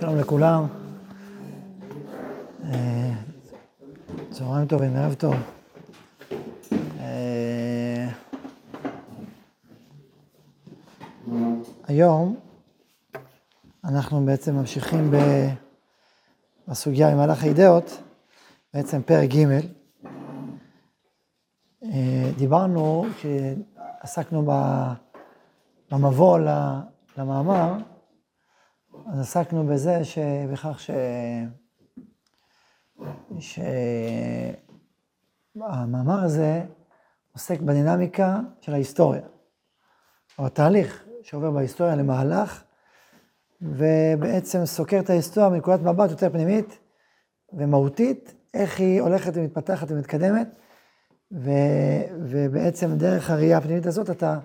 שלום לכולם. אה, צהריים טובים, ערב טוב. אה, היום אנחנו בעצם ממשיכים בסוגיה במהלך האידאות, בעצם פרק ג'. אה, דיברנו, כשעסקנו במבוא למאמר, אז עסקנו בזה, בכך ש... שהמאמר הזה עוסק בדינמיקה של ההיסטוריה, או התהליך שעובר בהיסטוריה למהלך, ובעצם סוקר את ההיסטוריה מנקודת מבט יותר פנימית ומהותית, איך היא הולכת ומתפתחת ומתקדמת, ו... ובעצם דרך הראייה הפנימית הזאת אתה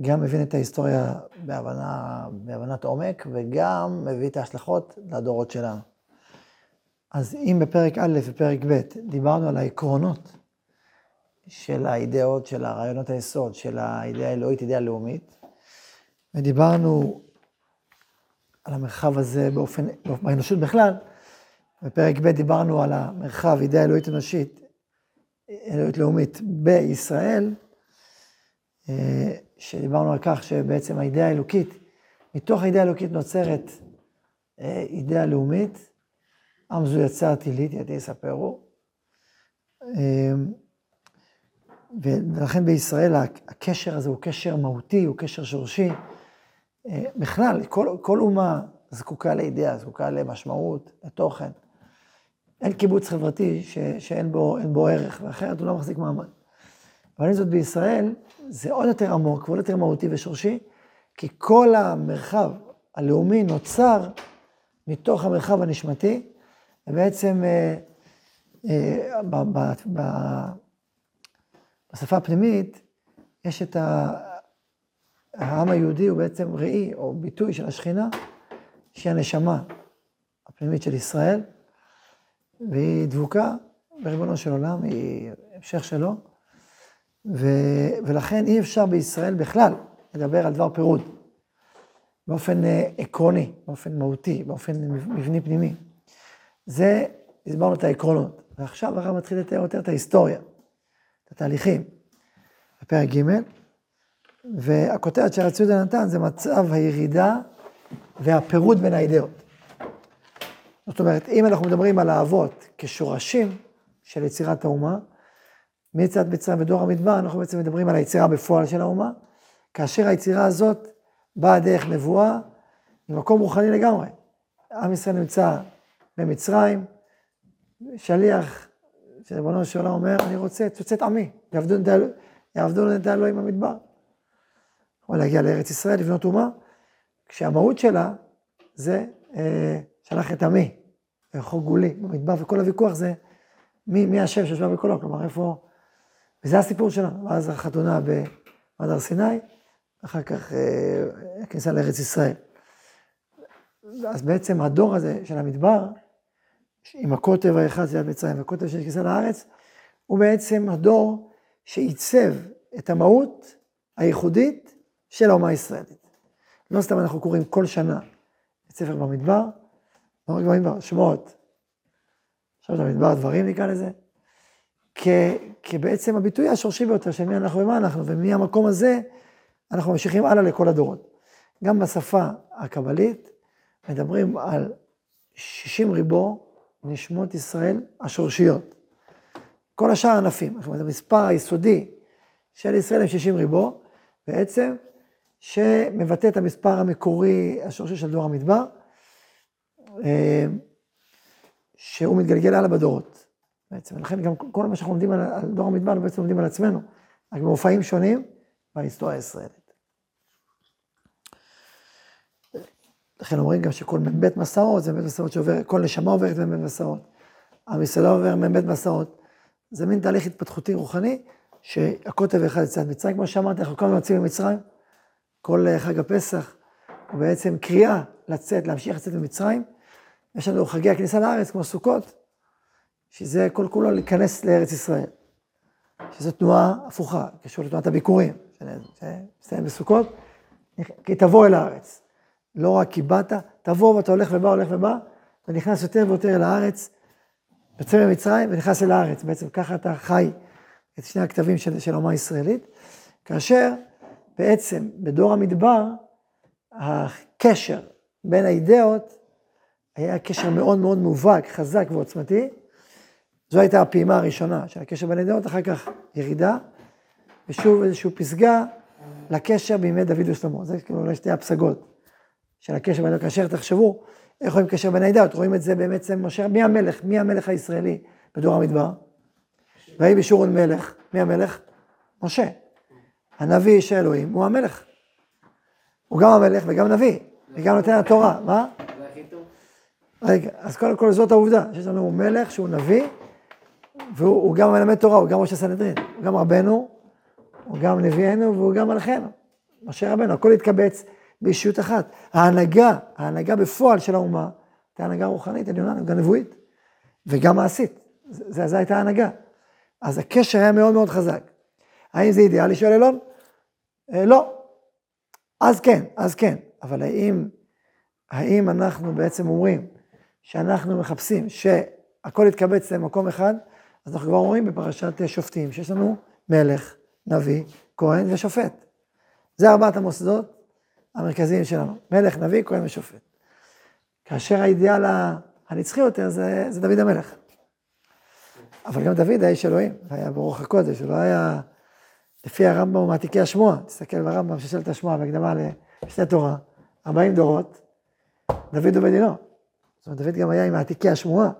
גם מבין את ההיסטוריה בהבנה, בהבנת עומק, וגם מביא את ההשלכות לדורות שלנו. אז אם בפרק א' ופרק ב' דיברנו על העקרונות של האידאות, של הרעיונות היסוד, של האידאה האלוהית, אידאה לאומית, ודיברנו על המרחב הזה באופן, באנושות בכלל, בפרק ב' דיברנו על המרחב אידאה אלוהית אנושית, אלוהית לאומית בישראל, אה, שדיברנו על כך שבעצם האידאה האלוקית, מתוך האידאה האלוקית נוצרת אה, אידאה לאומית, עם זו יצרתי לי, תהייתי יספרו. אה, ולכן בישראל הקשר הזה הוא קשר מהותי, הוא קשר שורשי. בכלל, כל, כל אומה זקוקה לאידאה, זקוקה למשמעות, לתוכן. אין קיבוץ חברתי ש, שאין בו, בו ערך, ואחרת הוא לא מחזיק מעמד. אבל עם זאת בישראל, זה עוד יותר עמוק ועוד יותר מהותי ושורשי, כי כל המרחב הלאומי נוצר מתוך המרחב הנשמתי, ובעצם אה, אה, ב, ב, ב, בשפה הפנימית יש את ה... העם היהודי הוא בעצם ראי או ביטוי של השכינה, שהיא הנשמה הפנימית של ישראל, והיא דבוקה בריבונו של עולם, היא המשך שלו. ו, ולכן אי אפשר בישראל בכלל לדבר על דבר פירוד, באופן אה, עקרוני, באופן מהותי, באופן מבני פנימי. זה, הסברנו את העקרונות, ועכשיו הרב מתחיל לתאר יותר את ההיסטוריה, את התהליכים, בפרק ג', והכותרת שהרב ציודה נתן זה מצב הירידה והפירוד בין האידאות. זאת אומרת, אם אנחנו מדברים על האבות כשורשים של יצירת האומה, מיציאת מצרים ודור המדבר, אנחנו בעצם מדברים על היצירה בפועל של האומה, כאשר היצירה הזאת באה דרך נבואה, ממקום רוחני לגמרי. עם ישראל נמצא במצרים, שליח שריבונו של עולם אומר, אני רוצה, תוצאת עמי, יעבדו את האלוהים במדבר. יכול להגיע לארץ ישראל, לבנות אומה, כשהמהות שלה זה אה, שלח את עמי, חוק גולי במדבר, וכל הוויכוח זה מי, מי השם שישבה בקולו, כלומר איפה, וזה הסיפור שלנו, ואז החתונה במד הר סיני, אחר כך אה, הכניסה לארץ ישראל. אז בעצם הדור הזה של המדבר, עם הקוטב האחד של יד מצרים והקוטב של כניסה לארץ, הוא בעצם הדור שעיצב את המהות הייחודית של האומה הישראלית. לא סתם אנחנו קוראים כל שנה את ספר במדבר, לא רק במדבר, שמות, עכשיו במדבר דברים נקרא לזה, כבעצם הביטוי השורשי ביותר של מי אנחנו ומה אנחנו, ומהמקום הזה אנחנו ממשיכים הלאה לכל הדורות. גם בשפה הקבלית מדברים על 60 ריבו נשמות ישראל השורשיות. כל השאר ענפים, זאת אומרת, המספר היסודי של ישראל הם 60 ריבו, בעצם, שמבטא את המספר המקורי השורשי של דור המדבר, אה, שהוא מתגלגל הלאה בדורות. בעצם, ולכן גם כל מה שאנחנו לומדים על, על דור המדבר, אנחנו בעצם לומדים על עצמנו, רק במופעים שונים בהיסטוריה הישראלית. לכן אומרים גם שכל מ"ב מסעות זה מ"ב מסעות שעובר, כל נשמה עוברת מ"ב מסעות. עם ישראל לא עובר מ"ב מסעות. זה מין תהליך התפתחותי רוחני, שהקוטב אחד יצא מצרים, כמו שאמרתי, אנחנו הזמן יוצאים ממצרים. כל חג הפסח הוא בעצם קריאה לצאת, להמשיך לצאת ממצרים. יש לנו חגי הכניסה לארץ, כמו סוכות, שזה כל כולו להיכנס לארץ ישראל. שזו תנועה הפוכה, קשור לתנועת הביקורים, שמסתיים בסוכות, כי תבוא אל הארץ. לא רק כי באת, תבוא ואתה הולך ובא, הולך ובא, אתה נכנס יותר ויותר אל הארץ, יוצא ממצרים ונכנס אל הארץ. בעצם ככה אתה חי את שני הכתבים של, של האומה הישראלית, כאשר בעצם בדור המדבר, הקשר בין האידאות היה קשר מאוד מאוד מובהק, חזק ועוצמתי. זו הייתה הפעימה הראשונה של הקשר בין האידאות, אחר כך ירידה, ושוב איזושהי פסגה לקשר בימי דוד ושלמה. זה כאילו אולי שתי הפסגות של הקשר בין, כאשר תחשבו, איך רואים קשר בין העדות, רואים את זה בעצם משה, מי המלך? מי המלך הישראלי בדור המדבר? ויהי בשורון מלך, מי המלך? משה. הנביא של אלוהים הוא המלך. הוא גם המלך וגם נביא, וגם נותן התורה, מה? רגע, אז קודם כל זאת העובדה, שיש לנו מלך שהוא נביא, והוא גם מלמד תורה, הוא גם ראש הסנהדרין, הוא גם רבנו, הוא גם נביאנו והוא גם מלכנו, משה רבנו, הכל התקבץ באישיות אחת. ההנהגה, ההנהגה בפועל של האומה, הייתה הנהגה רוחנית עליונה, גם נבואית, וגם מעשית. זו הייתה ההנהגה. אז הקשר היה מאוד מאוד חזק. האם זה אידיאלי? שואל אלון? אה, לא. אז כן, אז כן. אבל האם, האם אנחנו בעצם אומרים שאנחנו מחפשים שהכל יתקבץ למקום אחד, אז אנחנו כבר רואים בפרשת שופטים שיש לנו מלך, נביא, כהן ושופט. זה ארבעת המוסדות המרכזיים שלנו, מלך, נביא, כהן ושופט. כאשר האידיאל הנצחי יותר זה, זה דוד המלך. אבל גם דוד היה איש אלוהים, היה ברוך הקודש, הוא לא היה, לפי הרמב"ם מעתיקי השמועה, תסתכל ברמב"ם ששאלת השמועה, בהקדמה לשני תורה, 40 דורות, דוד ובדינו. זאת אומרת, דוד גם היה עם מעתיקי השמועה,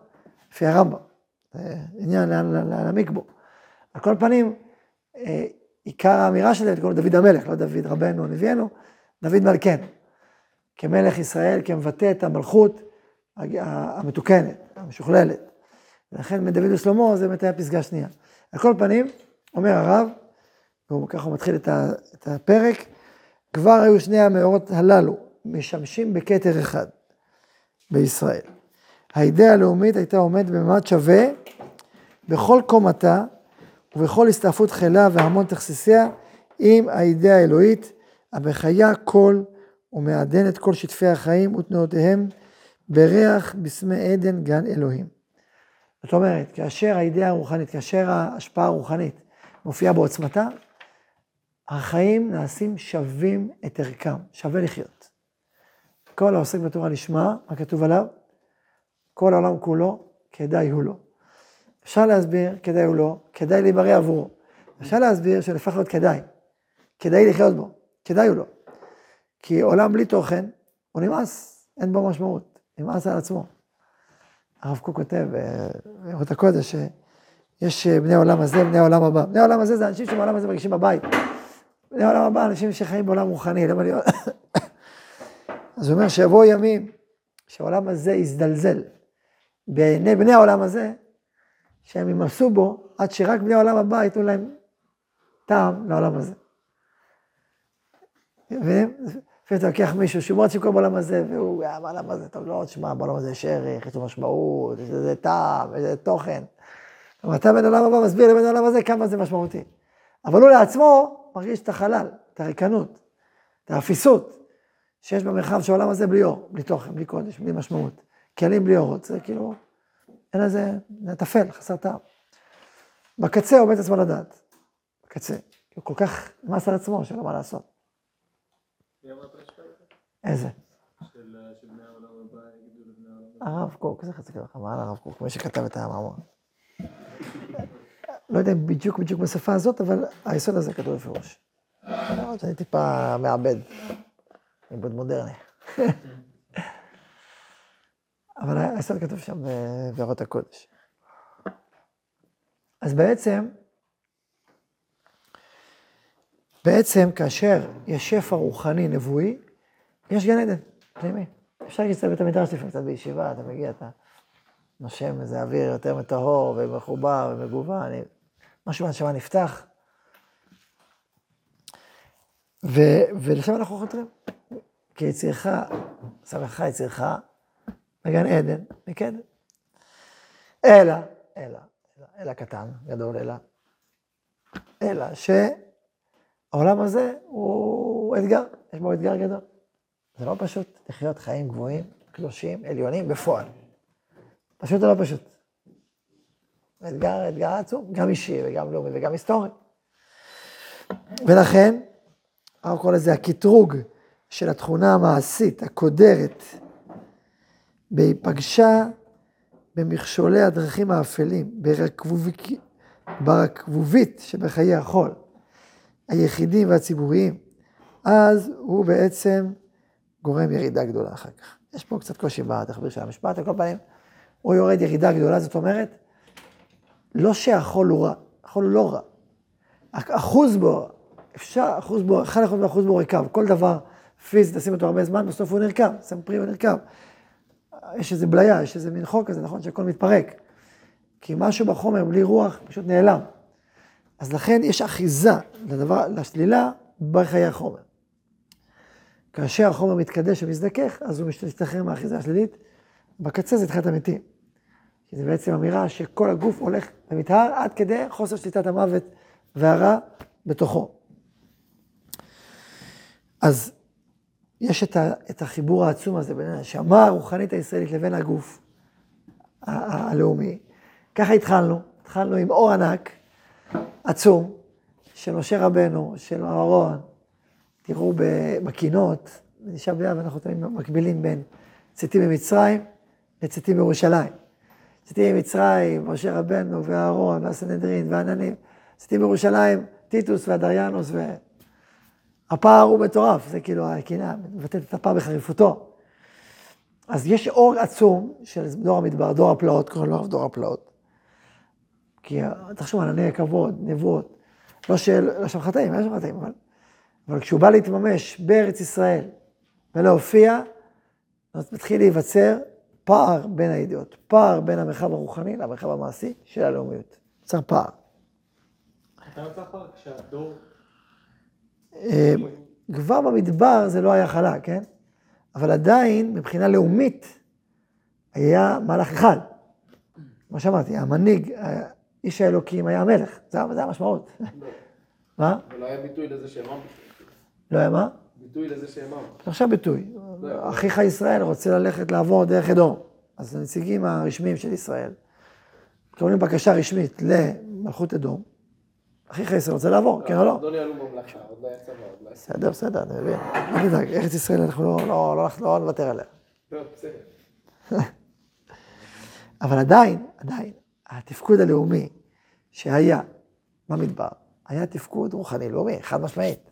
לפי הרמב"ם. זה עניין להעמיק בו. על כל פנים, אה, עיקר האמירה של דוד, קוראים דוד המלך, לא דוד רבנו, נביאנו, דוד מלכנו, כמלך ישראל, כמבטא את המלכות המתוקנת, המשוכללת. ולכן מדוד ושלמה זה באמת היה פסגה שנייה. על כל פנים, אומר הרב, וככה הוא מתחיל את הפרק, כבר היו שני המאורות הללו משמשים בכתר אחד בישראל. האידאה הלאומית הייתה עומדת במעמד שווה בכל קומתה ובכל הסתעפות חילה והמון תכסיסיה עם האידאה האלוהית המחיה כל ומעדנת כל שטפי החיים ותנועותיהם בריח בסמי עדן גן אלוהים. זאת אומרת, כאשר האידאה הרוחנית, כאשר ההשפעה הרוחנית מופיעה בעוצמתה, החיים נעשים שווים את ערכם, שווה לחיות. כל העוסק בתורה לשמה, מה כתוב עליו? כל העולם כולו, כדאי הוא לו. אפשר להסביר, כדאי הוא לו, כדאי להיברא עבורו. אפשר להסביר שלפחות להיות כדאי, כדאי לחיות בו. כדאי הוא לא. כי עולם בלי תוכן, הוא נמאס, אין בו משמעות, נמאס על עצמו. הרב קוק כותב בארות הקודש, שיש בני העולם הזה, בני העולם הבא. בני העולם הזה זה אנשים שבעולם הזה מרגישים בבית. בני העולם הבא, אנשים שחיים בעולם רוחני, למה להיות... אז הוא אומר שיבואו ימים שהעולם הזה יזדלזל בעיני בני העולם הזה, שהם ימסו בו עד שרק בני העולם הבא ייתנו להם טעם לעולם הזה. ולפעמים אתה לוקח מישהו שהוא מאוד שיכור בעולם הזה, והוא, אה, בעולם הזה, טוב, לא, תשמע, בעולם הזה יש ערך, יש לו משמעות, יש לזה טעם, יש לזה תוכן. אבל אתה בן עולם הבא מסביר לבן העולם הזה כמה זה משמעותי. אבל הוא לעצמו מרגיש את החלל, את הריקנות, את האפיסות שיש במרחב של העולם הזה בלי אור, בלי תוכן, בלי קודש, בלי משמעות. כלים בלי אורות, זה כאילו, אין לזה, זה טפל, חסר טעם. בקצה עומד עצמו לדעת, בקצה. הוא כל כך נמאס על עצמו, שאין לו מה לעשות. איזה? הרב קוק, זה חצי ככה, מה על הרב קוק, מי שכתב את המאמר. לא יודע בדיוק בדיוק בשפה הזאת, אבל היסוד הזה כתוב בפירוש. למרות שאני טיפה מעבד, עיבוד מודרני. אבל היסוד כתוב שם בבירות הקודש. אז בעצם, בעצם כאשר יש שפע רוחני נבואי, יש גן עדן, פנימי. אפשר להגיד בית המדרש לפעמים קצת בישיבה, אתה מגיע, אתה נושם איזה אוויר יותר מטהור ומחובר ומגוון, משהו מהנשמה נפתח. ו, ולשם אנחנו חותרים. כי יצירך, סמך יצירך בגן עדן, מקדם. אלא, אלא, אלא, אלא קטן, גדול, אלא, אלא שהעולם הזה הוא אתגר, יש בו אתגר גדול. זה לא פשוט לחיות חיים גבוהים, קדושים, עליונים, בפועל. פשוט זה לא פשוט. אתגר, אתגר עצום, גם אישי וגם לאומי וגם היסטורי. ולכן, אנחנו קוראים לזה הקטרוג של התכונה המעשית, הקודרת, והיא פגשה במכשולי הדרכים האפלים, ברכבובית שבחיי החול, היחידים והציבוריים, אז הוא בעצם גורם ירידה גדולה אחר כך. יש פה קצת קושי בתחביר של המשפט, על כל פנים, הוא יורד ירידה גדולה, זאת אומרת, לא שהחול הוא רע, החול הוא לא רע. אחוז בו, אפשר, אחוז בו, אחד אחוז באחוז בו ריקב. כל דבר פיזי, תשים אותו הרבה זמן, בסוף הוא נרקב, שם פרי ונרקב. יש איזה בליה, יש איזה מין חוק כזה, נכון, שהכל מתפרק. כי משהו בחומר בלי רוח פשוט נעלם. אז לכן יש אחיזה לדבר, לשלילה בחיי החומר. כאשר החומר מתקדש ומזדכך, אז הוא משתחרר מהאחיזה השלילית, בקצה זה תחילת המתים. זה בעצם אמירה שכל הגוף הולך ומתהר עד כדי חוסר שליטת המוות והרע בתוכו. אז יש את, ה, את החיבור העצום הזה בין הנשמה הרוחנית הישראלית לבין הגוף הלאומי. ככה התחלנו, התחלנו עם אור ענק, עצום, של משה רבנו, של אהרון. תראו בקינות, בתשעה באב אנחנו תמיד מקבילים בין צאתים ממצרים לצאתים מירושלים. צאתים ממצרים, משה רבנו ואהרון והסנהדרין והעננים. צאתים מירושלים, טיטוס והדריאנוס ו... הפער הוא מטורף, זה כאילו הקינה, מבטאת את הפער בחריפותו. אז יש אור עצום של דור המדבר, דור הפלאות, קוראים לו דור הפלאות. כי תחשבו, ענני הכבוד, נבואות, לא של, לא של חטאים, אין שם חטאים, אבל, אבל כשהוא בא להתממש בארץ ישראל ולהופיע, אז מתחיל להיווצר פער בין הידיעות, פער בין המרחב הרוחני למרחב המעשי של הלאומיות. צריך פער. אתה יוצא פער כשהדור כבר במדבר זה לא היה חלק, כן? אבל עדיין, מבחינה לאומית, היה מהלך אחד. כמו שאמרתי, המנהיג, איש האלוקים היה המלך, זה, זה המשמעות. מה? ולא היה ביטוי לזה שאמר. לא היה מה? ביטוי לזה שאמר. עכשיו ביטוי. אחיך ישראל רוצה ללכת לעבור דרך אדום. אז הנציגים הרשמיים של ישראל מקבלים בקשה רשמית למלכות אדום, אחיך ישראל רוצה לעבור, כן או לא? אדוני עלו ממלכה, עוד לא יצא עוד לא. בסדר, בסדר, אני מבין. אל תדאג, ארץ ישראל אנחנו לא- לא לא- לא נוותר עליה. לא, בסדר. אבל עדיין, עדיין, התפקוד הלאומי שהיה במדבר, היה תפקוד רוחני לאומי, חד משמעית.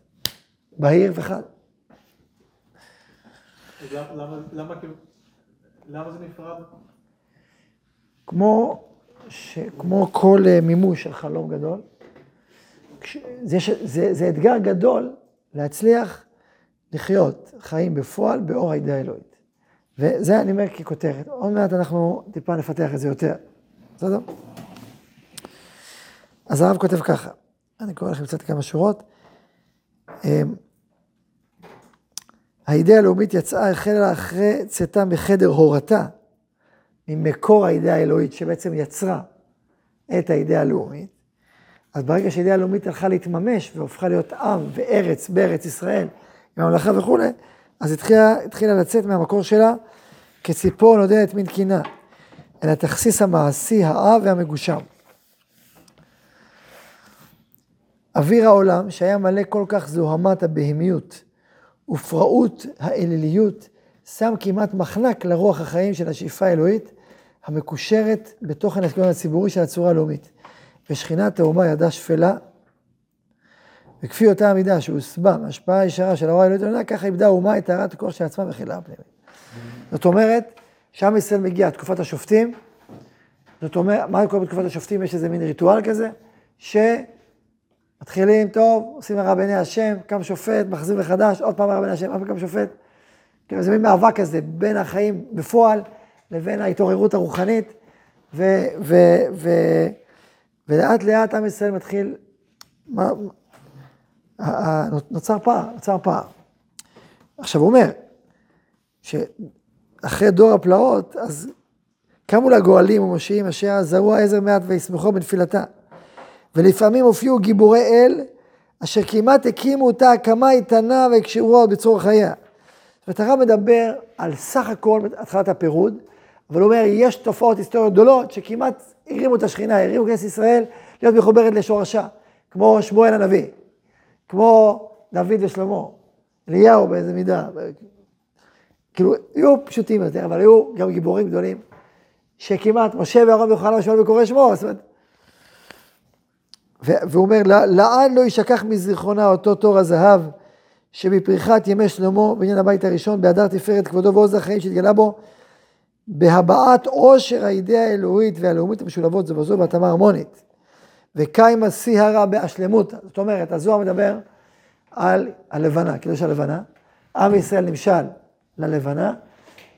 בהיר וחד. אז למה- למה- למה כאילו, למה זה נפרד? כמו, ש, כמו כל אה, מימוש של חלום גדול, זה, זה, זה אתגר גדול להצליח לחיות חיים בפועל באור הידיעה האלוהית. וזה אני אומר ככותרת. עוד מעט אנחנו טיפה נפתח את זה יותר. בסדר? אז הרב כותב ככה, אני קורא לכם קצת כמה שורות. אמ, האידאה הלאומית יצאה, החלה אחרי צאתה מחדר הורתה, ממקור האידאה האלוהית שבעצם יצרה את האידאה הלאומית. אז ברגע שהאידאה הלאומית הלכה להתממש והופכה להיות עם וארץ בארץ ישראל, עם הממלכה וכולי, אז התחילה, התחילה לצאת מהמקור שלה כציפור נודדת מן קינה, אל התכסיס המעשי, העב והמגושם. אוויר העולם, שהיה מלא כל כך זוהמת הבהמיות ופראות האליליות, שם כמעט מחנק לרוח החיים של השאיפה האלוהית, המקושרת בתוכן ההתקדמות הציבורי של הצורה הלאומית. ושכינת האומה ידה שפלה, וכפי אותה המידה שהוסבה מהשפעה ישרה של ההוראה האלוהית העליונה, ככה איבדה האומה את טהרת הכוח של עצמה וחילה הפנימית. זאת אומרת, שעם ישראל מגיע תקופת השופטים, זאת אומרת, מה קורה בתקופת השופטים? יש איזה מין ריטואל כזה, שמתחילים, טוב, עושים הרע בעיני השם, קם שופט, מחזיר מחדש, עוד פעם הרע בעיני השם, עוד פעם קם שופט. כאילו זה מין מאבק כזה בין החיים בפועל לבין ההתעוררות הרוחנית, ו, ו, ו, ולאט לאט עם ישראל מתחיל, מה, נוצר פער, נוצר פער. עכשיו הוא אומר, שאחרי דור הפלאות, אז קמו לגואלים ומושיעים אשר זרעו העזר מעט וישמחו בנפילתה. ולפעמים הופיעו גיבורי אל, אשר כמעט הקימו אותה הקמה איתנה והקשרוה עוד בצרור חייה. זאת אומרת, הרב מדבר על סך הכל התחלת הפירוד, אבל הוא אומר, יש תופעות היסטוריות גדולות שכמעט הרימו את השכינה, הרימו כנסת ישראל להיות מחוברת לשורשה, כמו שמואל הנביא, כמו דוד ושלמה, אליהו באיזה מידה. כאילו, היו פשוטים יותר, אבל היו גם גיבורים גדולים, שכמעט, משה ואהרון ויוחנן ושמואל וקורא שמו, זאת אומרת, והוא אומר, לעד לא יישכח מזיכרונה אותו תור הזהב שבפריחת ימי שלמה בעניין הבית הראשון, בהדר תפארת כבודו ועוז החיים שהתגלה בו, בהבעת עושר האידאה האלוהית והלאומית המשולבות זו בזו בהתאמה הרמונית. וקיימה שיא הרע בהשלמות. זאת אומרת, הזוהר מדבר על הלבנה, קידוש הלבנה. עם ישראל נמשל ללבנה.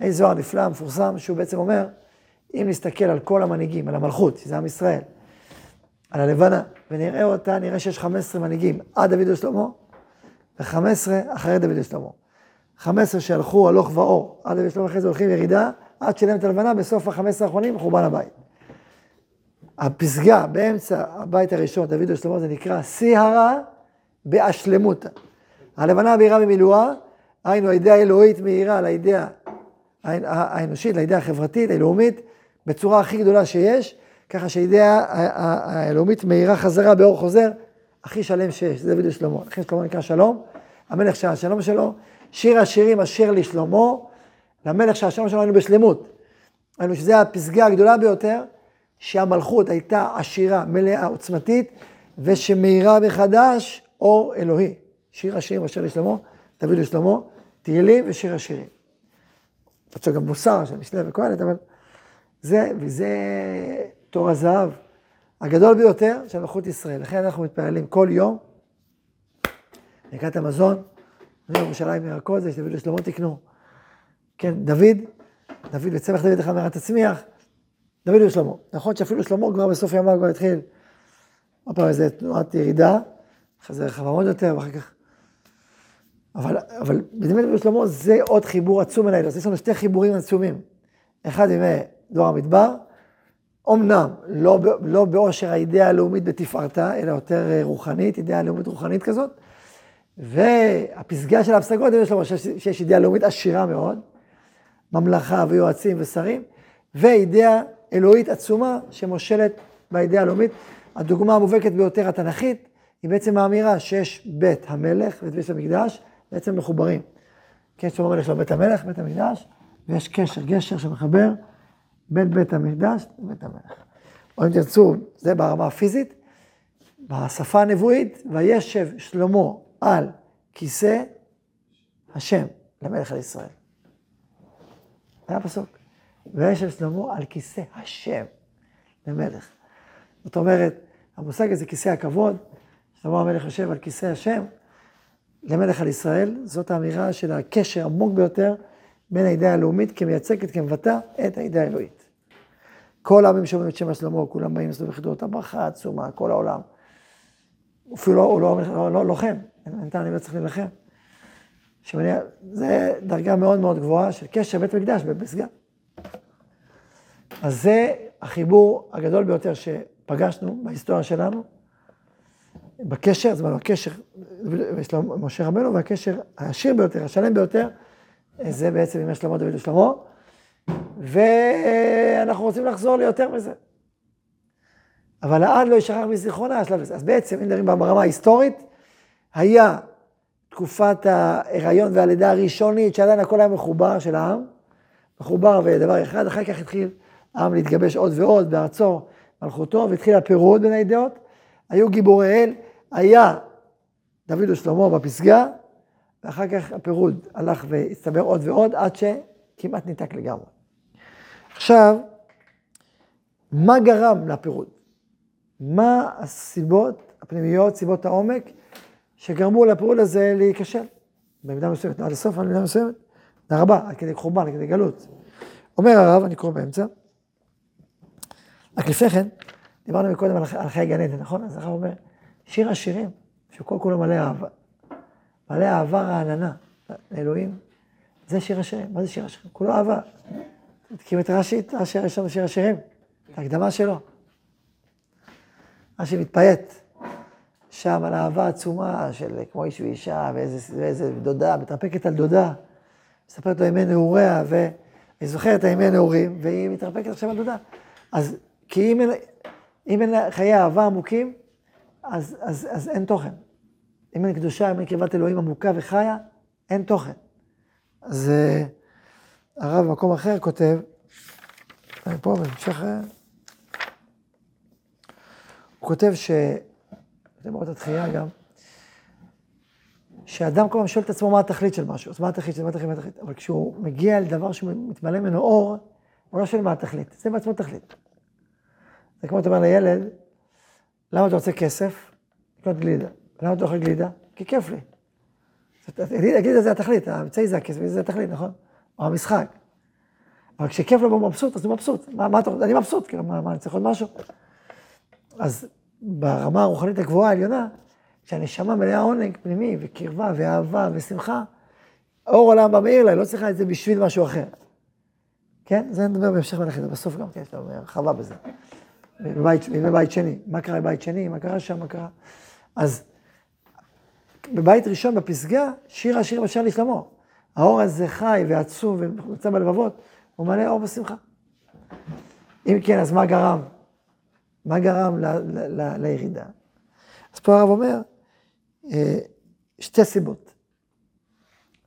יש זוהר נפלא, מפורסם, שהוא בעצם אומר, אם נסתכל על כל המנהיגים, על המלכות, שזה עם ישראל, על הלבנה, ונראה אותה, נראה שיש 15 מנהיגים עד דוד ושלמה, ו-15 אחרי דוד ושלמה. 15 שהלכו הלוך ואור, עד דוד ושלמה אחרי זה הולכים ירידה, עד שלם את הלבנה, בסוף ה-15 האחרונים, חורבן הבית. הפסגה באמצע הבית הראשון, דוד ושלמה, זה נקרא שיא הרע בהשלמות. הלבנה הבהירה במילואה, היינו הידיעה האלוהית מהירה לידיעה האנושית, לידיעה החברתית, הלאומית, בצורה הכי גדולה שיש, ככה שהידיעה הלאומית מהירה חזרה באור חוזר, הכי שלם שיש, זה דוד ושלמה. לכן שלמה נקרא שלום, המלך שהשלום שלו, שיר השירים אשר לשלמה, למלך שהשלום שלו היינו בשלמות. היינו שזו הפסגה הגדולה ביותר, שהמלכות הייתה עשירה, מלאה, עוצמתית, ושמאירה מחדש אור אלוהי. שיר השירים אשר לשלמה, דוד לשלמה, תהילים ושיר השירים. יש גם מוסר של משנה וקהלת, אבל זה, וזה תור הזהב הגדול ביותר של מלכות ישראל. לכן אנחנו מתפללים כל יום, לקראת המזון, ירושלים ירקות, זה שדוד לשלמה תקנו. כן, דוד, דוד וצמח דוד אחד מערת תצמיח, דוד ושלמה. נכון שאפילו שלמה כבר בסוף ימיו כבר התחיל, עוד פעם איזה תנועת ירידה, אחרי זה רחבה עוד יותר, ואחר כך... אבל, אבל דוד ושלמה זה עוד חיבור עצום אליי, אז יש לנו שתי חיבורים עצומים. אחד ימי דור המדבר, אמנם לא, לא באושר האידאה הלאומית בתפארתה, אלא יותר אה, רוחנית, אידאה לאומית רוחנית כזאת. והפסגה של ההפסגות, יש לו שיש אידאה לאומית עשירה מאוד, ממלכה ויועצים ושרים, ואידאה אלוהית עצומה שמושלת באידאה הלאומית. הדוגמה המובהקת ביותר התנ"כית היא בעצם האמירה שיש בית המלך ואת בית המקדש בעצם מחוברים. כן, שלמה המלך של בית המלך, בית המקדש, ויש קשר, גשר שמחבר בין בית המקדש לבית המלך. או אם תרצו, זה ברמה הפיזית, בשפה הנבואית, וישב שלמה על כיסא השם למלך על ישראל. זה הפסוק. וישב שלמה על כיסא השם למלך. זאת אומרת, המושג הזה, כיסא הכבוד, שלמה המלך יושב על כיסא השם למלך על ישראל, זאת האמירה של הקשר העמוק ביותר בין האידאה הלאומית כמייצגת, כמבטא את האידאה האלוהית. כל העמים שאומרים את שם השלמה, כולם באים לעשות בחידות, הברכה העצומה, כל העולם. אפילו לא, הוא לא, לא, לא לוחם, אין טעם, לא צריך להילחם. זה דרגה מאוד מאוד גבוהה של קשר בית מקדש בפסגה. אז זה החיבור הגדול ביותר שפגשנו בהיסטוריה שלנו, בקשר, זאת אומרת, הקשר, יש לו משה רבנו, והקשר העשיר ביותר, השלם ביותר, זה בעצם עם שלמה דוד ושלמה, ואנחנו רוצים לחזור ליותר מזה. אבל העד לא ישכח מזיכרונה השלב הזה. אז בעצם, אם מדברים ברמה ההיסטורית, היה תקופת ההיריון והלידה הראשונית, שעדיין הכל היה מחובר של העם, מחובר ודבר אחד, אחר כך התחיל העם להתגבש עוד ועוד בארצו, מלכותו, והתחיל הפירוד בין הידיעות. היו גיבורי אל, היה דוד ושלמה בפסגה, ואחר כך הפירוד הלך והצטבר עוד ועוד, עד שכמעט ניתק לגמרי. עכשיו, מה גרם לפירוד? מה הסיבות הפנימיות, סיבות העומק, שגרמו לפירוד הזה להיכשל? במידה מסוימת, עד הסוף, במידה מסוימת, הרבה, עד כדי חורבן, עד כדי גלות. אומר הרב, אני קורא באמצע, רק לפני כן, דיברנו קודם על חיי גן עדן, נכון? אז הרב אומר, שיר השירים, שכל כולו מלא אהבה. מלא אהבה רעננה לאלוהים, זה שיר השירים. מה זה שיר השירים? כולו אהבה. תקים את רש"י, רש"י הראשון בשיר השירים, את ההקדמה שלו. רש"י מתפייט שם על אהבה עצומה של כמו איש ואישה, ואיזה, ואיזה דודה, מתרפקת על דודה. מספרת לו ימי נעוריה, והיא זוכרת הימי הנעורים, והיא מתרפקת עכשיו על דודה. אז כי אם אין, אם אין חיי אהבה עמוקים, אז, אז, אז אין תוכן. אם אין קדושה, אם אין קרבת אלוהים עמוקה וחיה, אין תוכן. אז אה, הרב במקום אחר כותב, פה בהמשך, אה, הוא כותב ש... זה מאוד התחייה גם, שאדם כל הזמן שואל את עצמו מה התכלית של משהו, אז מה התכלית של מה התכלית, מה התכלית, אבל כשהוא מגיע לדבר שמתמלא ממנו אור, הוא לא שואל מה התכלית, זה בעצמו תכלית. זה כמו אתה אומר לילד, למה אתה רוצה כסף? לקנות גלידה. למה אתה אוכל גלידה? כי כיף לי. הגלידה זה התכלית, האמצעי זה הכסף, זה התכלית, נכון? או המשחק. אבל כשכיף לו והוא מבסוט, אז הוא מבסוט. מה, מה אתה רוצה? אני מבסוט, כאילו, מה, מה, אני צריך עוד משהו? אז ברמה הרוחנית הגבוהה העליונה, כשהנשמה מלאה עונג פנימי, וקרבה, ואהבה, ושמחה, אור עולם במאיר לה, היא לא צריכה את זה בשביל משהו אחר. כן? זה נדבר בהמשך מלאכת, בסוף גם כן, יש לנו הרחבה בזה. בבית, שני. מה קרה בבית שני? מה קרה שם? מה קרה? אז בבית ראשון, בפסגה, שיר השיר בשער לשלמה. האור הזה חי ועצום ונמצא בלבבות, הוא מלא אור ושמחה. אם כן, אז מה גרם? מה גרם ל, ל, ל, לירידה? אז פה הרב אומר, אה, שתי סיבות.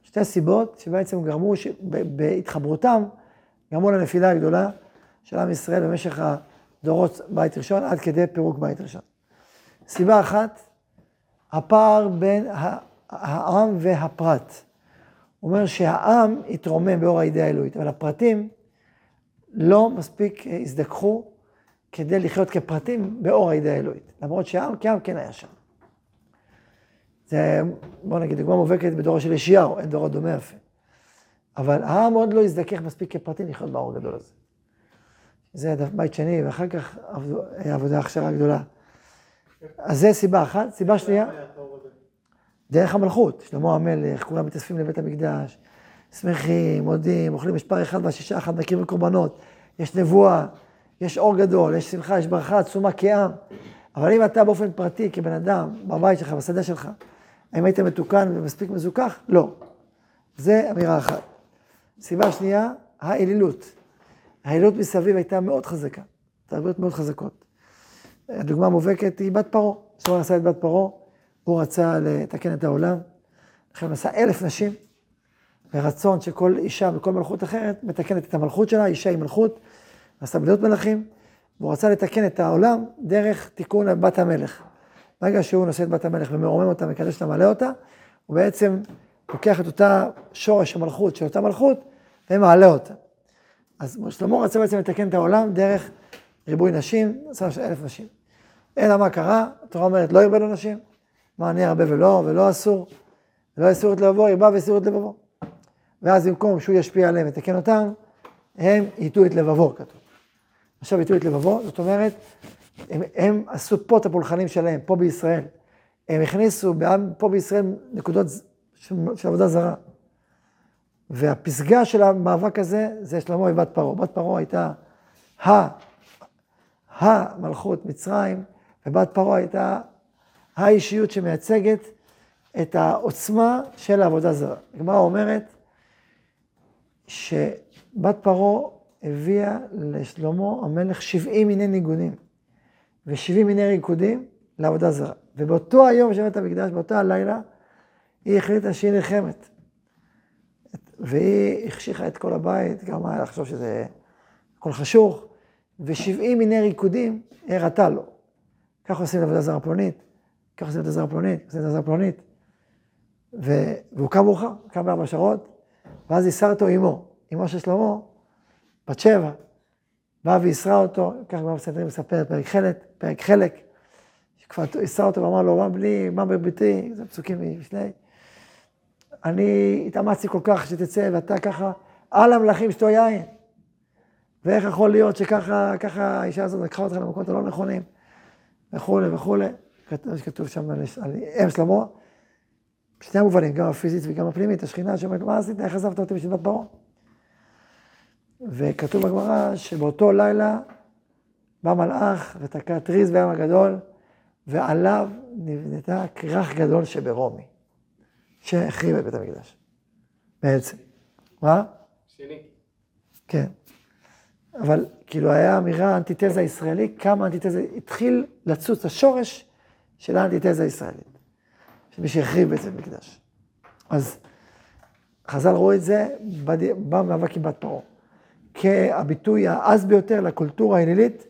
שתי סיבות שבעצם גרמו, בהתחברותם, גרמו לנפילה הגדולה של עם ישראל במשך הדורות בית ראשון, עד כדי פירוק בית ראשון. סיבה אחת, הפער בין העם והפרט. הוא אומר שהעם התרומם באור הידיעה האלוהית, אבל הפרטים לא מספיק הזדככו כדי לחיות כפרטים באור הידיעה האלוהית. למרות שהעם כעם כן היה שם. זה, בוא נגיד, דוגמה מובהקת בדורו של ישיהו, אין דורו דומה יפה. אבל העם עוד לא הזדכך מספיק כפרטים לחיות באור הגדול הזה. זה בית שני, ואחר כך היה עבודה הכשרה גדולה. אז זה סיבה אחת. סיבה שנייה, דרך המלכות. שלמה המלך, כולם מתאספים לבית המקדש, שמחים, מודים, אוכלים מספר אחד והשישה אחד, מכירים קורבנות, יש נבואה, יש אור גדול, יש שמחה, יש ברכה עצומה כעם. אבל אם אתה באופן פרטי, כבן אדם, בבית שלך, בשדה שלך, האם היית מתוקן ומספיק מזוכח? לא. זה אמירה אחת. סיבה שנייה, האלילות. האלילות מסביב הייתה מאוד חזקה, תרבויות מאוד חזקות. הדוגמה המובהקת היא בת פרעה. סורן עשה את בת פרעה, הוא רצה לתקן את העולם, לכן הוא עשה אלף נשים, ורצון שכל אישה וכל מלכות אחרת מתקנת את המלכות שלה, אישה היא מלכות, עשה בנות מלכים, והוא רצה לתקן את העולם דרך תיקון בת המלך. ברגע שהוא נושא את בת המלך ומרומם אותה, מקדש אותה, מעלה אותה, הוא בעצם לוקח את אותה שורש המלכות של אותה מלכות, ומעלה אותה. אז שלמה רצה בעצם לתקן את העולם דרך ריבוי נשים, עשה אלף נשים. אלא מה קרה? התורה אומרת, לא ירבה לו נשים. מה אני הרבה ולא, ולא אסור. ולא אסור את לבבו, ירבה ואסור את לבבו. ואז במקום שהוא ישפיע עליהם ויתקן אותם, הם ייטו את לבבו, כתוב. עכשיו ייטו את לבבו, זאת אומרת, הם, הם עשו פה את הפולחנים שלהם, פה בישראל. הם הכניסו בעם, פה בישראל נקודות של, של עבודה זרה. והפסגה של המאבק הזה זה שלמה ובת פרעה. בת פרעה הייתה ה, המלכות מצרים, ובת פרעה הייתה האישיות שמייצגת את העוצמה של העבודה זרה. הגמרא אומרת שבת פרעה הביאה לשלמה המלך 70 מיני ניגונים ו-70 מיני ריקודים לעבודה זרה. ובאותו היום של בית המקדש, באותו הלילה, היא החליטה שהיא נלחמת. והיא החשיכה את כל הבית, גם היה לחשוב שזה הכל חשוך, ו-70 מיני ריקודים הראתה לו. ככה עושים לעבודה זרה פלונית, ככה עושים לעבודה זרה פלונית, עושים לעבודה זרה פלונית. והוא קם מאוחר, קם בארבע שעות, ואז ייסר אותו אמו, אמו של שלמה, בת שבע, באה וייסרה אותו, כך כבר בסדר מספר פרק חלק, פרק חלק, שכבר ייסרה אותו ואמר לו, מה בני, מה בביתי, זה פסוקים משלי. אני התאמצתי כל כך שתצא, ואתה ככה, על המלכים שתו יין. ואיך יכול להיות שככה, ככה האישה הזאת לקחה אותך למקומות הלא נכונים, וכולי וכולי. כתוב שם על אם שלמה, בשני המובנים, גם הפיזית וגם הפנימית, השכינה שאומרת, מה עשית, איך עזבת אותי בשביבת פרעה? וכתוב בגמרא שבאותו לילה בא מלאך ותקע טריז בים הגדול, ועליו נבנתה כרך גדול שברומי. שהחריב את בית המקדש, בעצם. מה? שני. כן. אבל כאילו היה אמירה אנטיתזה ישראלי, כמה אנטיתזה, התחיל לצוץ השורש של האנטיתזה הישראלית, של מי שהחריב בעצם מקדש. אז חז"ל ראו את זה במאבק עם בת פרעה, כהביטוי העז ביותר לקולטורה האלילית,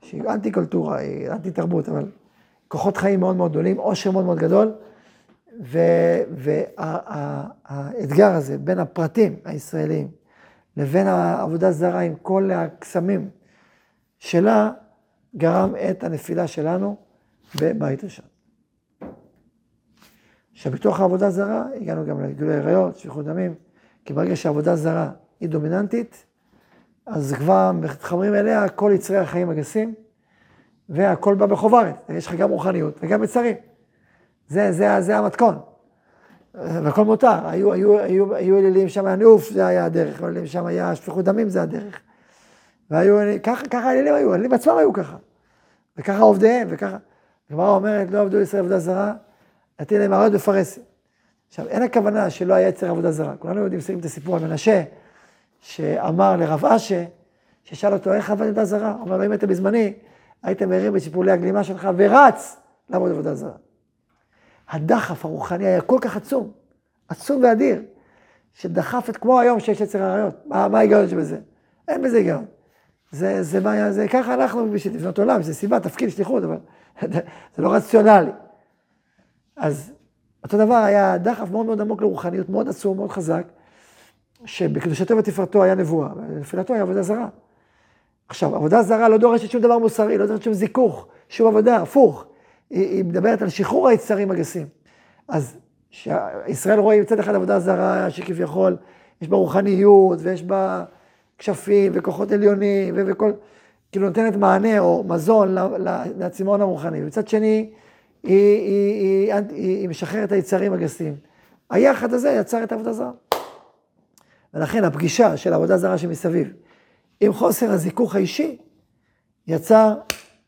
שהיא אנטי קולטורה, היא אנטי תרבות, אבל כוחות חיים מאוד מאוד גדולים, עושר מאוד מאוד גדול, והאתגר הזה בין הפרטים הישראליים לבין העבודה זרה עם כל הקסמים שלה, גרם את הנפילה שלנו בבית ראשון. עכשיו, בתוך העבודה זרה, הגענו גם לגילוי עריות, שפיכות דמים, כי ברגע שהעבודה זרה היא דומיננטית, אז כבר מתחברים אליה כל יצרי החיים הגסים, והכל בא בחוברת. יש לך גם רוחניות וגם יצרים. זה, זה, זה המתכון. והכל מותר. היו, היו, היו, היו אלילים שם היה נעוף, זה היה הדרך, היו אלילים שם היה שפיכות דמים, זה הדרך. והיו, ככה, ככה האלילים היו, האלילים עצמם היו ככה. וככה עובדיהם, וככה. הגמרא אומרת, לא עבדו ישראל עבודה זרה, נתן להם עריות בפרסים. עכשיו, אין הכוונה שלא היה יצר עבודה זרה. כולנו יודעים, שמים את הסיפור על מנשה, שאמר לרב אשה, ששאל אותו, איך עבד עבודה זרה? אומר לו, אם היית בזמני, הייתם מרים בשיפולי הגלימה שלך ורץ לעבוד עבודה זרה. הדחף הרוחני היה כל כך עצום, עצום ואדיר, שדחף את, כמו היום שיש יצר עריות. מה, מה ההיגיון שבזה? אין בזה היגיון. זה, זה, זה, זה ככה אנחנו בשביל לבנות עולם, זה סיבה, תפקיד, שליחות, אבל זה לא רציונלי. אז אותו דבר היה דחף מאוד מאוד עמוק לרוחניות, מאוד עצום, מאוד חזק, שבקדושתו ותפארתו היה נבואה, ונפילתו היה עבודה זרה. עכשיו, עבודה זרה לא דורשת שום דבר מוסרי, לא דורשת שום זיכוך, שום עבודה, הפוך. היא, היא מדברת על שחרור היצרים הגסים. אז ישראל רואה מצד אחד עבודה זרה שכביכול יש בה רוחניות ויש בה כשפים וכוחות עליונים וכל, כאילו נותנת מענה או מזון לצמאון הרוחני. ומצד שני, היא, היא, היא, היא, היא משחררת היצרים הגסים. היחד הזה יצר את העבודה זרה. ולכן הפגישה של העבודה זרה שמסביב עם חוסר הזיכוך האישי, יצר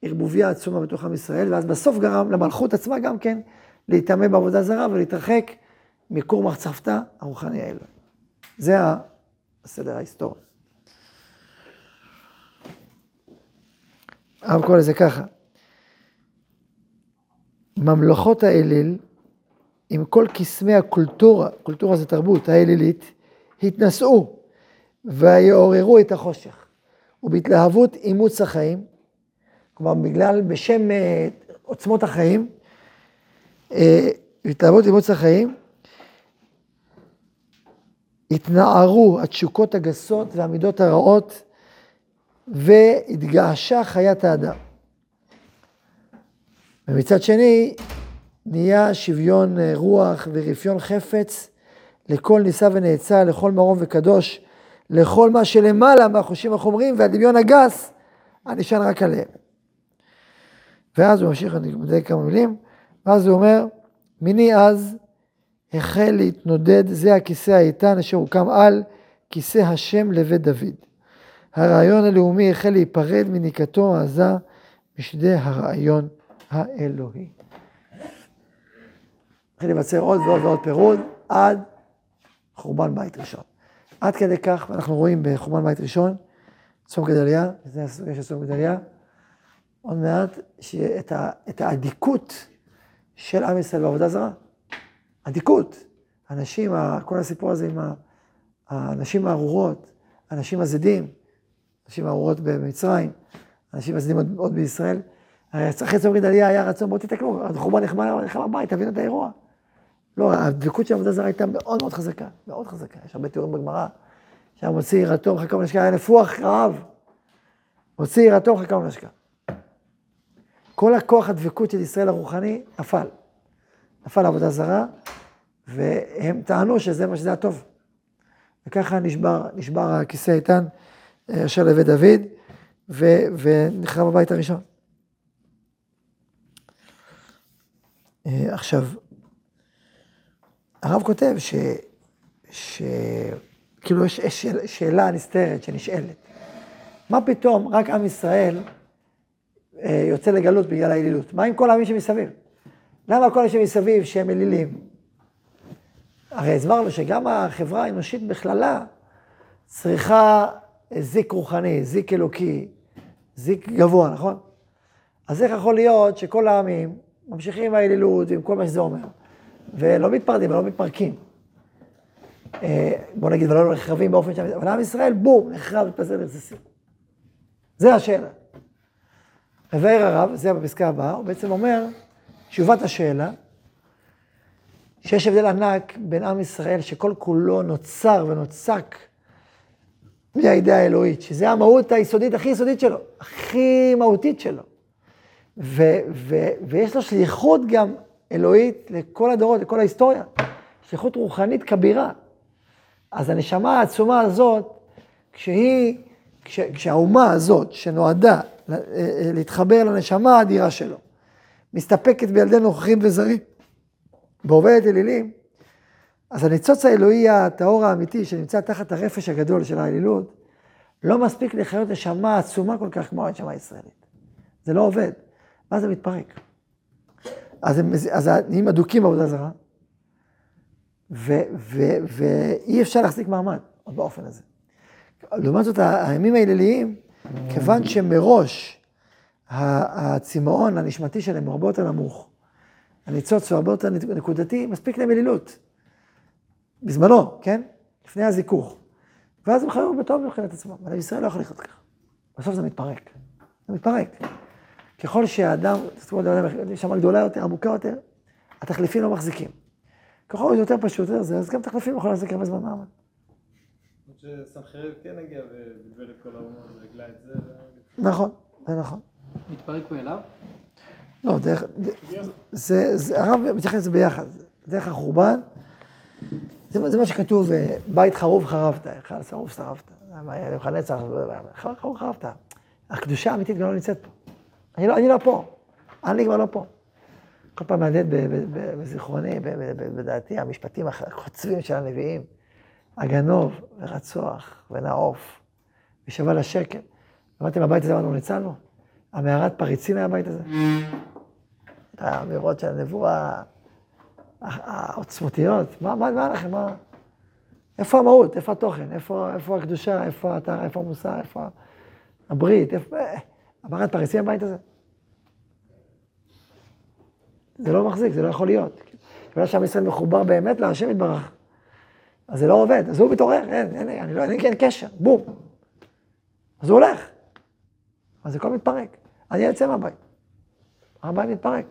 ערבוביה עצומה בתוך עם ישראל, ואז בסוף גרם למלכות עצמה גם כן להיטמא בעבודה זרה ולהתרחק מכור מחצבתה הרוחני האלוהי. זה הסדר ההיסטורי. הרב קורא לזה ככה, ממלכות האליל, עם כל קסמי הקולטורה, קולטורה זה תרבות, האלילית, התנשאו ויעוררו את החושך. ובהתלהבות אימוץ החיים, כלומר בגלל, בשם אה, עוצמות החיים, אה, בהתלהבות אימוץ החיים, התנערו התשוקות הגסות והמידות הרעות והתגעשה חיית האדם. ומצד שני, נהיה שוויון אה, רוח ורפיון חפץ לכל נישא ונאצל, לכל מרום וקדוש, לכל מה שלמעלה מהחושים החומריים והדמיון הגס הנשען רק עליהם. ואז הוא ממשיך, אני מדייק כמה מילים, ואז הוא אומר, מיני אז החל להתנודד זה הכיסא האיתן אשר הוקם על כיסא השם לבית דוד. הרעיון הלאומי החל להיפרד מניקתו העזה משדה הרעיון האלוהי. התחיל להיווצר עוד ועוד ועוד פירוד עד חורבן בית ראשון. עד כדי כך, אנחנו רואים בחורבן בית ראשון, צום גדליה, זה הסוגיה של צום גדליה, עוד מעט, שאת ה, האדיקות של עם ישראל בעבודה זרה. אדיקות. אנשים, כל הסיפור הזה עם האנשים הארורות, אנשים הזדים, אנשים הארורות במצרים, אנשים הזדים עוד, עוד בישראל. אחרי צום גדליה היה רצון, בואו תתקנו, החורבן נחמד הבית, תבינו את האירוע. לא, הדבקות של עבודה זרה הייתה מאוד מאוד חזקה, מאוד חזקה. יש הרבה תיאורים בגמרא, שהיה מוציא יראתו חכה ונשקה, היה נפוח רעב. מוציא יראתו חכה ונשקה. כל הכוח הדבקות של ישראל הרוחני נפל. נפל עבודה זרה, והם טענו שזה מה שזה הטוב. וככה נשבר, נשבר הכיסא האיתן אה, אשר לבית דוד, ונחרב הבית הראשון. אה, עכשיו, הרב כותב ש... ש... כאילו יש, יש שאלה נסתרת שנשאלת. מה פתאום רק עם ישראל אה, יוצא לגלות בגלל האלילות? מה עם כל העמים שמסביב? למה כל האנשים מסביב שהם אלילים? הרי הסברנו שגם החברה האנושית בכללה צריכה זיק רוחני, זיק אלוקי, זיק גבוה, נכון? אז איך יכול להיות שכל העמים ממשיכים עם האלילות ועם כל מה שזה אומר, ולא מתפרדים ולא מתפרקים? אה, בוא נגיד, ולא נחרבים באופן ש... אבל עם ישראל, בום, נחרב, מתפזר לרסיסים. זה השאלה. מבאר הרב, זה בפסקה הבאה, הוא בעצם אומר, תשובת השאלה, שיש הבדל ענק בין עם ישראל שכל כולו נוצר ונוצק מהאידאה האלוהית, שזה המהות היסודית, הכי יסודית שלו, הכי מהותית שלו. ו- ו- ויש לו שליחות גם אלוהית לכל הדורות, לכל ההיסטוריה. שליחות רוחנית כבירה. אז הנשמה העצומה הזאת, כשהיא, כש- כשהאומה הזאת, שנועדה אה, אה, להתחבר לנשמה האדירה שלו, מסתפקת בילדי נוכחים וזרים, ועובדת אלילים, אז הניצוץ האלוהי הטהור האמיתי שנמצא תחת הרפש הגדול של האלילות, לא מספיק לחיות נשמה עצומה כל כך כמו הנשמה הישראלית. זה לא עובד, ואז זה מתפרק. אז הם אז נהיים אדוקים בעבודה זרה, ו- ו- ואי אפשר להחזיק מעמד באופן הזה. לעומת זאת, הימים ההילליים, כיוון שמראש הצמאון הנשמתי שלהם הוא הרבה יותר נמוך, הניצוץ הוא הרבה יותר נקודתי, מספיק להם אלילות. בזמנו, כן? לפני הזיכוך. ואז הם חיו בטוב מבחינת עצמם, אבל ישראל לא יכול לחיות ככה. בסוף זה מתפרק. זה מתפרק. ככל שהאדם, נשמה גדולה יותר, עמוקה יותר, התחליפים לא מחזיקים. ככל שזה יותר פשוט, זה, אז גם תחליפים יכולים להחזיק הרבה זמן מעמד. שסנחריב כן הגיע ובלבל את כל האומה והגלה את זה. נכון, זה נכון. מתפרק מאליו? לא, דרך, זה, זה, הרב מתייחס לזה ביחד. דרך החורבן, זה, זה מה שכתוב, אה, בית חרוב חרבת, היכל שרוף שרפת. היה לך נצח, חרוב חרבת. הקדושה האמיתית גם לא נמצאת פה. אני לא, אני לא פה, אני כבר לא פה. כל פעם מהדהד בזיכרוני, בדעתי, המשפטים החוצבים של הנביאים. הגנוב ורצוח ונעוף ושווה לשקל. אמרתם, הבית הזה אמרנו, ניצלנו? המערת פריצים היה הבית הזה? האמירות של הנבואה העוצמתיות, מה, מה, מה לכם, מה? איפה המהות, איפה התוכן, איפה, איפה הקדושה, איפה איפה המוסר, איפה הברית, איפה... המערת פריצים הבית הזה? זה לא מחזיק, זה לא יכול להיות. בגלל שעם ישראל מחובר באמת להשם יתברך. אז זה לא עובד, אז הוא מתעורר, אין, אין, אני לא, אין, אין קשר, בום. אז הוא הולך. אז הכל מתפרק. אני יוצא מהבית. הבית מתפרק.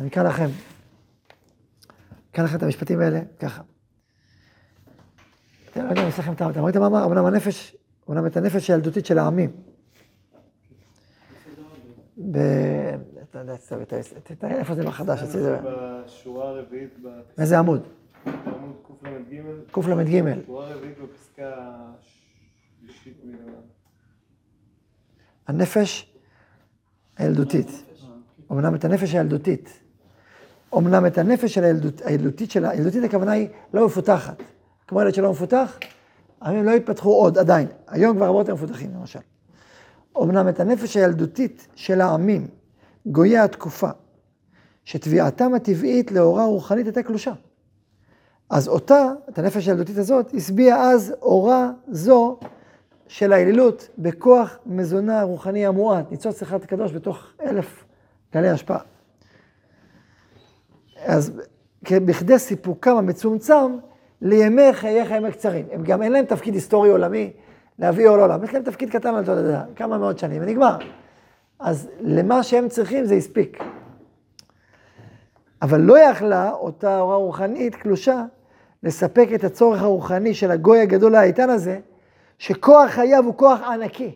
אני אקרא לכם, אקרא לכם את המשפטים האלה, ככה. אתם לא לכם טעם. אתם ראיתם מה אמר? אמנם הנפש, אמנם את הנפש הילדותית של העמים. ב... אתה יודע, תתאר איפה זה בחדש, אצלי זה... בשורה הרביעית, איזה עמוד? בעמוד קל"ג, קל"ג. שורה בפסקה שלישית. הנפש הילדותית. אמנם את הנפש הילדותית. אמנם את הנפש של הילדות, הילדותית שלה, הילדותית הכוונה היא לא מפותחת. כמו ילד שלא מפותח, העמים לא התפתחו עוד, עדיין. היום כבר הרבה יותר מפותחים, למשל. אמנם את הנפש הילדותית של העמים, גויי התקופה, שתביעתם הטבעית לאורה רוחנית הייתה קלושה. אז אותה, את הנפש הילדותית הזאת, השביעה אז אורה זו של האלילות בכוח מזונה רוחני המועט, ניצוץ אחד קדוש בתוך אלף גלי השפעה. אז בכדי סיפוקם המצומצם לימי חיי חיים הקצרים. הם גם אין להם תפקיד היסטורי עולמי להביא אור לעולם, יש להם תפקיד קטן על תולדה, כמה מאות שנים, ונגמר. אז למה שהם צריכים זה הספיק. אבל לא יכלה אותה הוראה רוחנית קלושה לספק את הצורך הרוחני של הגוי הגדול האיתן הזה, שכוח חייו הוא כוח ענקי.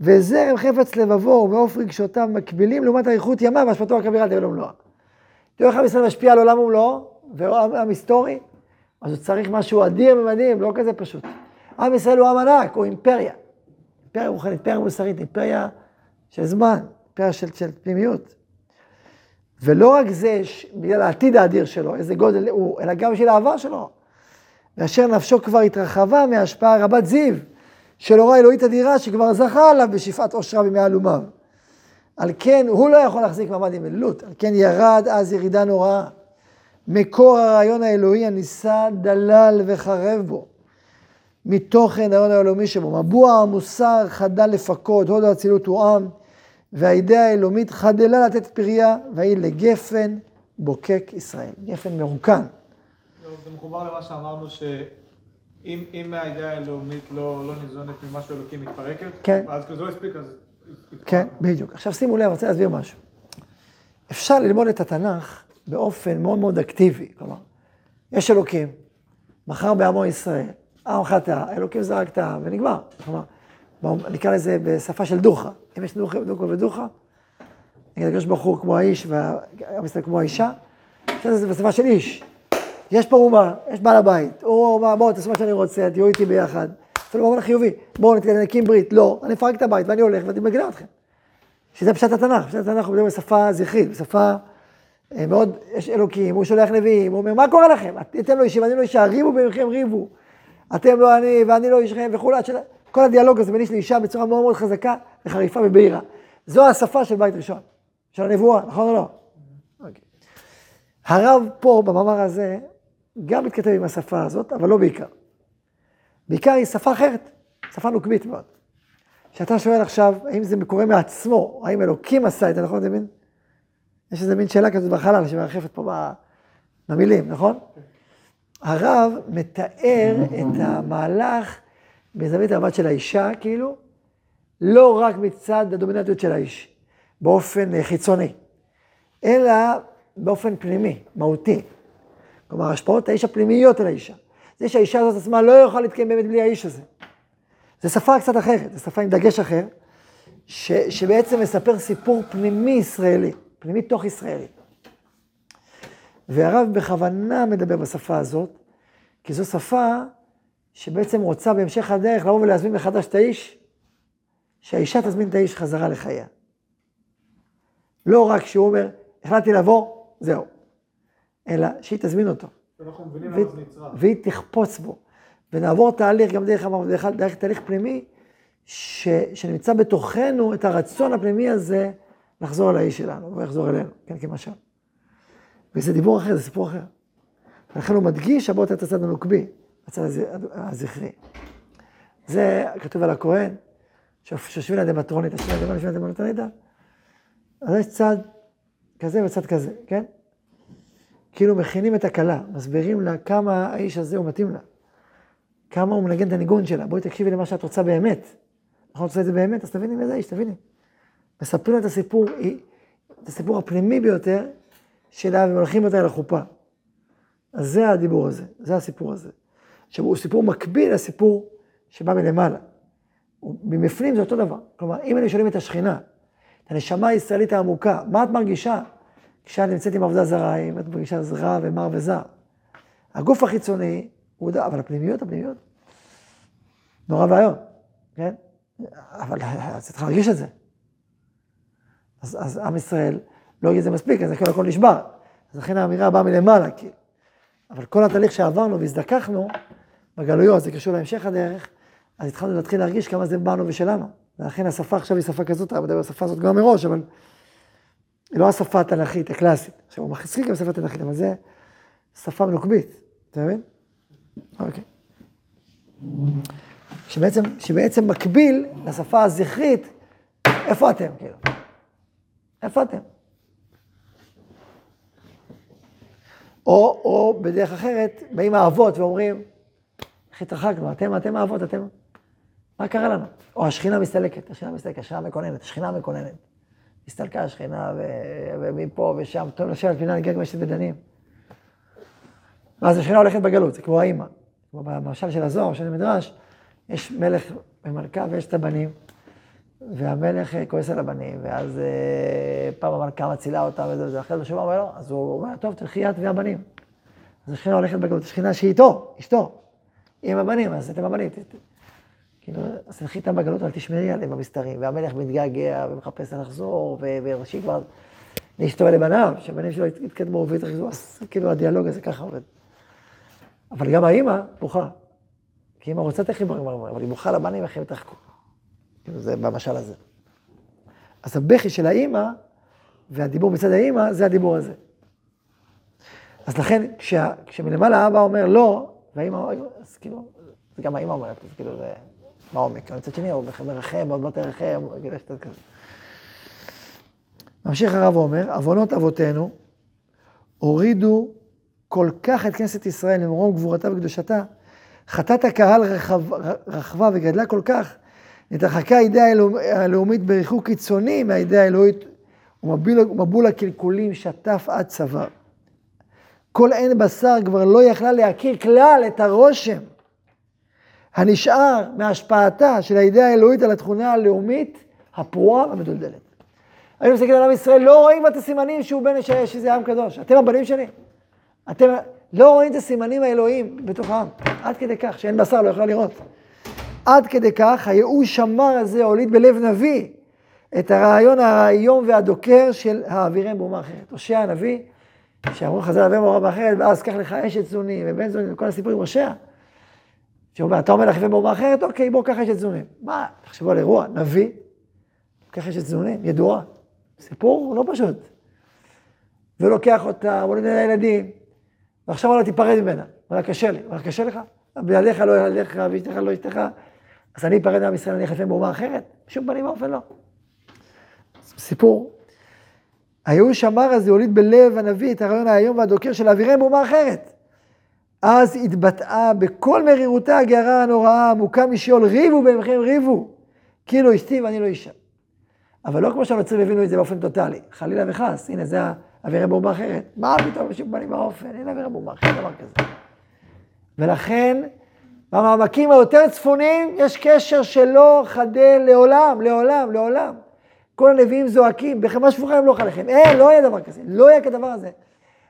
וזרם חפץ לבבו ומעוף רגשותיו מקבילים לעומת אריכות ימיו והשפעתו הכבירה תראה ומלואה. תראו איך עם ישראל משפיע על עולם ומלואו, ועולם היסטורי, אז הוא צריך משהו אדיר ומדהים, לא כזה פשוט. עם ישראל הוא עם ענק, הוא אימפריה. אימפריה רוחנית, אימפריה מוסרית, אימפריה של זמן, אימפריה של, של פנימיות. ולא רק זה, בגלל העתיד האדיר שלו, איזה גודל הוא, אלא גם בשביל העבר שלו. ואשר נפשו כבר התרחבה מהשפעה רבת זיו, של אורה אלוהית אדירה, שכבר זכה עליו בשפעת עושרה בימי עלומיו. על כן, הוא לא יכול להחזיק מעמד עם אלילות, על כן ירד אז ירידה נוראה. מקור הרעיון האלוהי הנישא דלל וחרב בו, מתוכן ההון האלוהי שבו. מבוע המוסר חדל לפקוד, הוד האצילות הוא עם, והאידאה האלומית חדלה לתת פריה, והיא לגפן בוקק ישראל. גפן מרוקן. לא, זה מחובר למה שאמרנו, שאם אם האידאה הלאומית לא, לא ניזונת ממשהו אלוקי מתפרקת, כן. אז כזה לא הספיק, אז... כן, בדיוק. עכשיו שימו לב, אני רוצה להסביר משהו. אפשר ללמוד את התנ"ך באופן מאוד מאוד אקטיבי. כלומר, יש אלוקים, מחר בעמו ישראל, עם חטא, אלוקים זרק את העם, ונגמר. כלומר, נקרא לזה בשפה של דוחה. אם יש דוחה דוחה ודוחה, נגיד הקדוש ברוך הוא כמו האיש והעם ישראל כמו האישה, לזה בשפה של איש. יש פה אומה, יש בעל הבית, הוא אומר, בואו תעשו מה שאני רוצה, תהיו איתי ביחד. אפילו במובן החיובי, בואו נקים ברית, לא, אני אפרק את הבית ואני הולך ואני מגלה אתכם. שזה פשט התנ"ך, פשט התנ"ך הוא מדבר בשפה זכרית, בשפה מאוד, יש אלוקים, הוא שולח נביאים, הוא אומר, מה קורה לכם? אתם לא אישים ואני לא אישה, ריבו ביניכם ריבו. אתם לא אני ואני לא אישכם וכולי, כל הדיאלוג הזה בין איש לאישה בצורה מאוד מאוד חזקה וחריפה ובהירה. זו השפה של בית ראשון, של הנבואה, נכון או לא? Okay. אוקיי. הרב פה, במאמר הזה, גם מתכתב עם השפה הזאת, אבל לא בעיקר. בעיקר היא שפה אחרת, שפה נוקבית מאוד. כשאתה שואל עכשיו, האם זה קורה מעצמו, האם אלוקים עשה את זה, נכון, זה מין? יש איזה מין שאלה כזאת בחלל שמרחפת פה במילים, נכון? הרב מתאר את המהלך בזווית המבט של האישה, כאילו, לא רק מצד הדומיננטיות של האיש, באופן חיצוני, אלא באופן פנימי, מהותי. כלומר, השפעות האיש הפנימיות על האישה. זה שהאישה הזאת עצמה לא יכולה להתקיים באמת בלי האיש הזה. זו שפה קצת אחרת, זו שפה עם דגש אחר, ש, שבעצם מספר סיפור פנימי ישראלי, פנימי תוך ישראלי. והרב בכוונה מדבר בשפה הזאת, כי זו שפה שבעצם רוצה בהמשך הדרך לבוא ולהזמין מחדש את האיש, שהאישה תזמין את האיש חזרה לחייה. לא רק שהוא אומר, החלטתי לבוא, זהו, אלא שהיא תזמין אותו. והיא תחפוץ בו. ונעבור תהליך גם דרך, דרך, דרך תהליך פנימי, ש, שנמצא בתוכנו את הרצון הפנימי הזה לחזור אל האיש שלנו, ויחזור אלינו, כן, כמשל. וזה דיבור אחר, זה סיפור אחר. ולכן הוא מדגיש הבאות את הצד הנוקבי, הצד הזכרי. זה כתוב על הכהן, שיושבים לידי מטרונית, יושבים לידי מטרונית, אז יש צד כזה וצד כזה, כן? כאילו מכינים את הכלה, מסבירים לה כמה האיש הזה הוא מתאים לה. כמה הוא מנגן את הניגון שלה. בואי תקשיבי למה שאת רוצה באמת. אנחנו רוצה את זה באמת, אז תביני מי זה האיש, תביני. מספרים את הסיפור, את הסיפור הפנימי ביותר שלה, ומולכים אותה אל החופה. אז זה הדיבור הזה, זה הסיפור הזה. עכשיו, הוא סיפור מקביל לסיפור שבא מלמעלה. מבפנים זה אותו דבר. כלומר, אם אני שואלים את השכינה, את הנשמה הישראלית העמוקה, מה את מרגישה כשאת נמצאת עם עבודה זרה, אם את מרגישה זרה ומר וזר? הגוף החיצוני, הוא יודע, אבל הפנימיות, הפנימיות, נורא ואיום, כן? אבל אז צריך להרגיש את זה. אז, אז עם ישראל לא את זה מספיק, אז הכל הכל נשבר. אז לכן האמירה באה מלמעלה, כאילו. אבל כל התהליך שעברנו והזדככנו בגלויות, זה קשור להמשך הדרך, אז התחלנו להתחיל להרגיש כמה זה בנו ושלנו. ולכן השפה עכשיו היא שפה כזאת, אני מדבר על השפה הזאת גם מראש, אבל היא לא השפה התנ"כית, הקלאסית. עכשיו, הוא מחזיק גם שפה תנ"כית, אבל זה שפה מנוקבית, אתה מבין? אוקיי. שבעצם, שבעצם מקביל לשפה הזכרית, איפה אתם, כאילו? איפה אתם? או, או בדרך אחרת, באים האבות ואומרים, איך התרחקנו, אתם, אתם האבות, אתם, מה קרה לנו? או השכינה מסתלקת, השכינה מסתלקת, השכינה מקוננת, השכינה מקוננת. הסתלקה השכינה, ו... ומפה ושם, טוב לשבת פינה נגיע שאתם בדנים. ואז השכינה הולכת בגלות, זה כמו האימא. כמו במשל של הזוהר, של המדרש, יש מלך ומלכה ויש את הבנים, והמלך כועס על הבנים, ואז אה, פעם המלכה מצילה אותם וזה וזה, אחרי זה שוב אומר לו, אז הוא אומר, טוב, תלכי את והבנים. אז השכינה הולכת בגלות, השכינה שהיא איתו, אשתו, עם הבנים, אז אתם הבנים. כאילו, אז תלכי איתם בגלות, אבל תשמרי עליהם במסתרים, והמלך מתגעגע ומחפש לחזור, וראשי כבר להשתווה לבניו, שהבנים שלו יתקדמו ויתרכזו, אז כאילו הדיאלוג הזה ככה עובד. אבל גם האימא בוכה. כי אימא רוצה את החיבורים, אבל היא בוכה לבנים איך הם יתרחקו. זה במשל הזה. אז הבכי של האימא והדיבור מצד האימא, זה הדיבור הזה. אז לכן, כשה, כשמלמעלה האבא אומר לא, והאימא, אז כאילו, זה גם האימא אומרת, אז כאילו זה בעומק. אבל מצד שני, הוא מרחם, עוד לא תרחם, כאילו יש כזה. ממשיך הרב אומר, עוונות אבותינו הורידו כל כך את כנסת ישראל ממרום גבורתה וקדושתה, חטאת הקהל רחב, רחבה וגדלה כל כך, נתרחקה הידיעה הלאומית בריחוק קיצוני מהידיעה האלוהית, ומבול הקלקולים שטף עד צוואר. כל עין בשר כבר לא יכלה להכיר כלל את הרושם הנשאר מהשפעתה של הידיעה האלוהית על התכונה הלאומית הפרועה והמדולדלת. היינו מסתכלים על עם ישראל, לא רואים את הסימנים שהוא בן ישעיה, שזה עם קדוש. אתם הבנים שלי. אתם לא רואים את הסימנים האלוהיים בתוך העם. עד כדי כך שאין בשר, לא יכול לראות. עד כדי כך הייאוש המר הזה הוליד בלב נביא את הרעיון האיום והדוקר של האווירם באומה אחרת. הושע הנביא, שאמרו חז"ל אווירם באומה אחרת, ואז קח לך אשת זונים ובן זונים וכל הסיפורים, הושע. שאומר, אתה אומר לך אווירם באומה אחרת, אוקיי, בוא קח אשת זונים. מה, תחשבו על אירוע, נביא, קח אשת זונים, ידועה. סיפור לא פשוט. ולוקח אותה, הוא נותן לילדים, ועכשיו אמר לה, תיפרד ממנה. אמר לה, קשה לי. אמר לה, קשה לך? בידיך לא ילדיך, ואשתך לא אשתך. אז אני אפרד מעם ישראל, אני אחלפם באומה אחרת? בשום פנים ואופן לא. סיפור. הייאוש המר הזה הוליד בלב הנביא את הרעיון האיום והדוקר של אווירם באומה אחרת. אז התבטאה בכל מרירותה הגערה הנוראה, עמוקה משאול, ריבו ביניכם ריבו, כאילו אשתי ואני לא אישה. אבל לא כמו שהנוצרים הבינו את זה באופן טוטאלי, חלילה וחס, הנה זה אווירה באומה אחרת. מה פתאום בשום פנים ואופן, הנה אווירה באומה אחרת, דבר כזה. ולכן, במעמקים היותר צפוניים יש קשר שלא חדל לעולם, לעולם, לעולם. כל הנביאים זועקים, בחמאה שפוכה הם לא חליכם. אין, לא יהיה דבר כזה, לא יהיה כדבר הזה.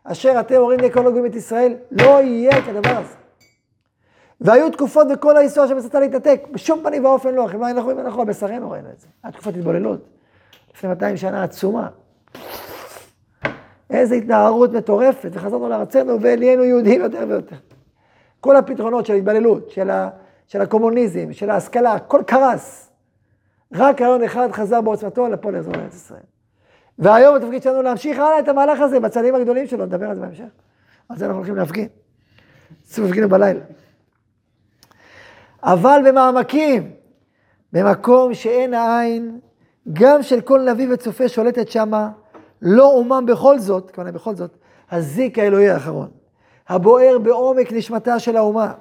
אשר אתם הורים הגויים את ישראל, לא יהיה כדבר הזה. והיו תקופות בכל ההיסטוריה שמסתה להתנתק, בשום פנים ואופן לא, חמאה אנחנו רואים אנחנו על בשרנו ראינו את זה. היה תקופת התבוללות, לפני 200 שנה עצומה. איזו התנערות מטורפת, וחזרנו לארצנו ונהיינו יהודים יותר ויותר. כל הפתרונות של ההתבוללות, של, ה, של הקומוניזם, של ההשכלה, הכל קרס. רק רעיון אחד חזר בעוצמתו לפה לאזור ארץ ישראל. והיום התפקיד שלנו להמשיך הלאה את המהלך הזה בצעדים הגדולים שלו, נדבר על זה בהמשך. על זה אנחנו הולכים להפגין. צריכים להפגינו בלילה. אבל במעמקים, במקום שאין העין, גם של כל נביא וצופה שולטת שמה, לא אומם בכל זאת, כמובן בכל זאת, הזיק האלוהי האחרון, הבוער בעומק נשמתה של האומה.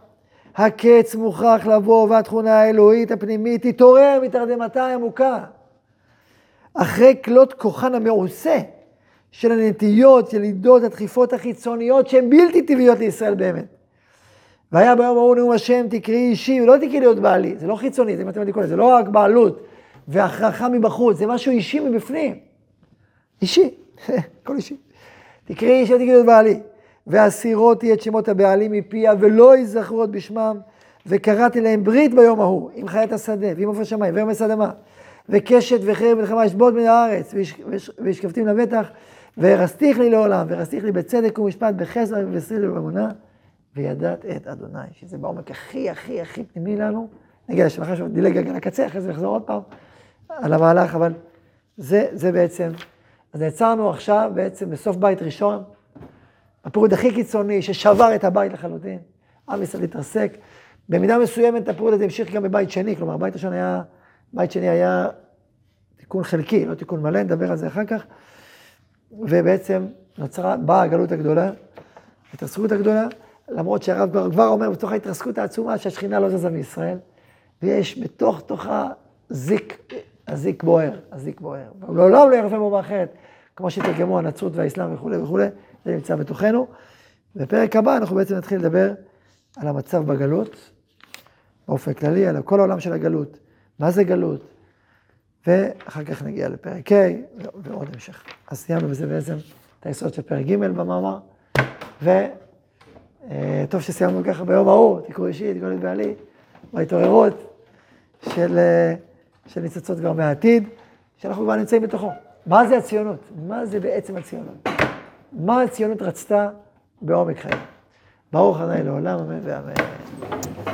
הקץ מוכרח לבוא והתכונה האלוהית הפנימית תתעורר מתרדמתה העמוקה. אחרי כלות כוחן המעושה של הנטיות, ילידות, הדחיפות החיצוניות שהן בלתי טבעיות לישראל באמת. והיה ביום ההוא נאום השם תקראי אישי, ולא תקראי להיות בעלי, זה לא חיצוני, זה מתמטיקה, זה לא רק בעלות והכרחה מבחוץ, זה משהו אישי מבפנים. אישי, הכל אישי. תקראי אישי, לא תקראי להיות בעלי. והסירותי את שמות הבעלים מפיה, ולא ייזכרו עוד בשמם, וקראתי להם ברית ביום ההוא, עם חיית השדה, ועם עופר שמיים, ועם אדמה, וקשת וחרב ולחמה אשבות מן הארץ, וישכבתים לבטח, והרסתיך לי לעולם, והרסתיך לי בצדק ומשפט, בחסד ובשריד ובאמונה, וידעת את אדוני, שזה בעומק הכי הכי הכי פנימי לנו. נגיע לשם אחרי שדילג רגע לקצה, אחרי זה נחזור עוד פעם על המהלך, אבל זה, זה בעצם, אז נעצרנו עכשיו בעצם בסוף בית ראשון, הפירוד הכי קיצוני, ששבר את הבית לחלוטין. עם ישראל התרסק. במידה מסוימת הפירוד הזה המשיך גם בבית שני, כלומר, בית ראשון היה, בית שני היה תיקון חלקי, לא תיקון מלא, נדבר על זה אחר כך. ובעצם נוצרה, באה הגלות הגדולה, ההתרסקות הגדולה, למרות שהרב כבר, כבר אומר בתוך ההתרסקות העצומה שהשכינה לא זזה מישראל, ויש בתוך תוכה זיק, הזיק בוער, הזיק בוער. לעולם לא ירפה באומה אחרת, כמו שתרגמו הנצרות והאסלאם וכולי וכולי. זה נמצא בתוכנו. בפרק הבא אנחנו בעצם נתחיל לדבר על המצב בגלות, באופן כללי, על כל העולם של הגלות, מה זה גלות, ואחר כך נגיע לפרק ה' ועוד המשך. אז סיימנו בזה בעצם את היסוד של פרק ג' במאמר, וטוב שסיימנו ככה ביום ההוא, תיקחו אישי, את בעלי, בהתעוררות של, של ניצוצות כבר מהעתיד, שאנחנו כבר נמצאים בתוכו. מה זה הציונות? מה זה בעצם הציונות? מה הציונות רצתה בעומק חיים. ברוך ה' לעולם, אמן ואמן.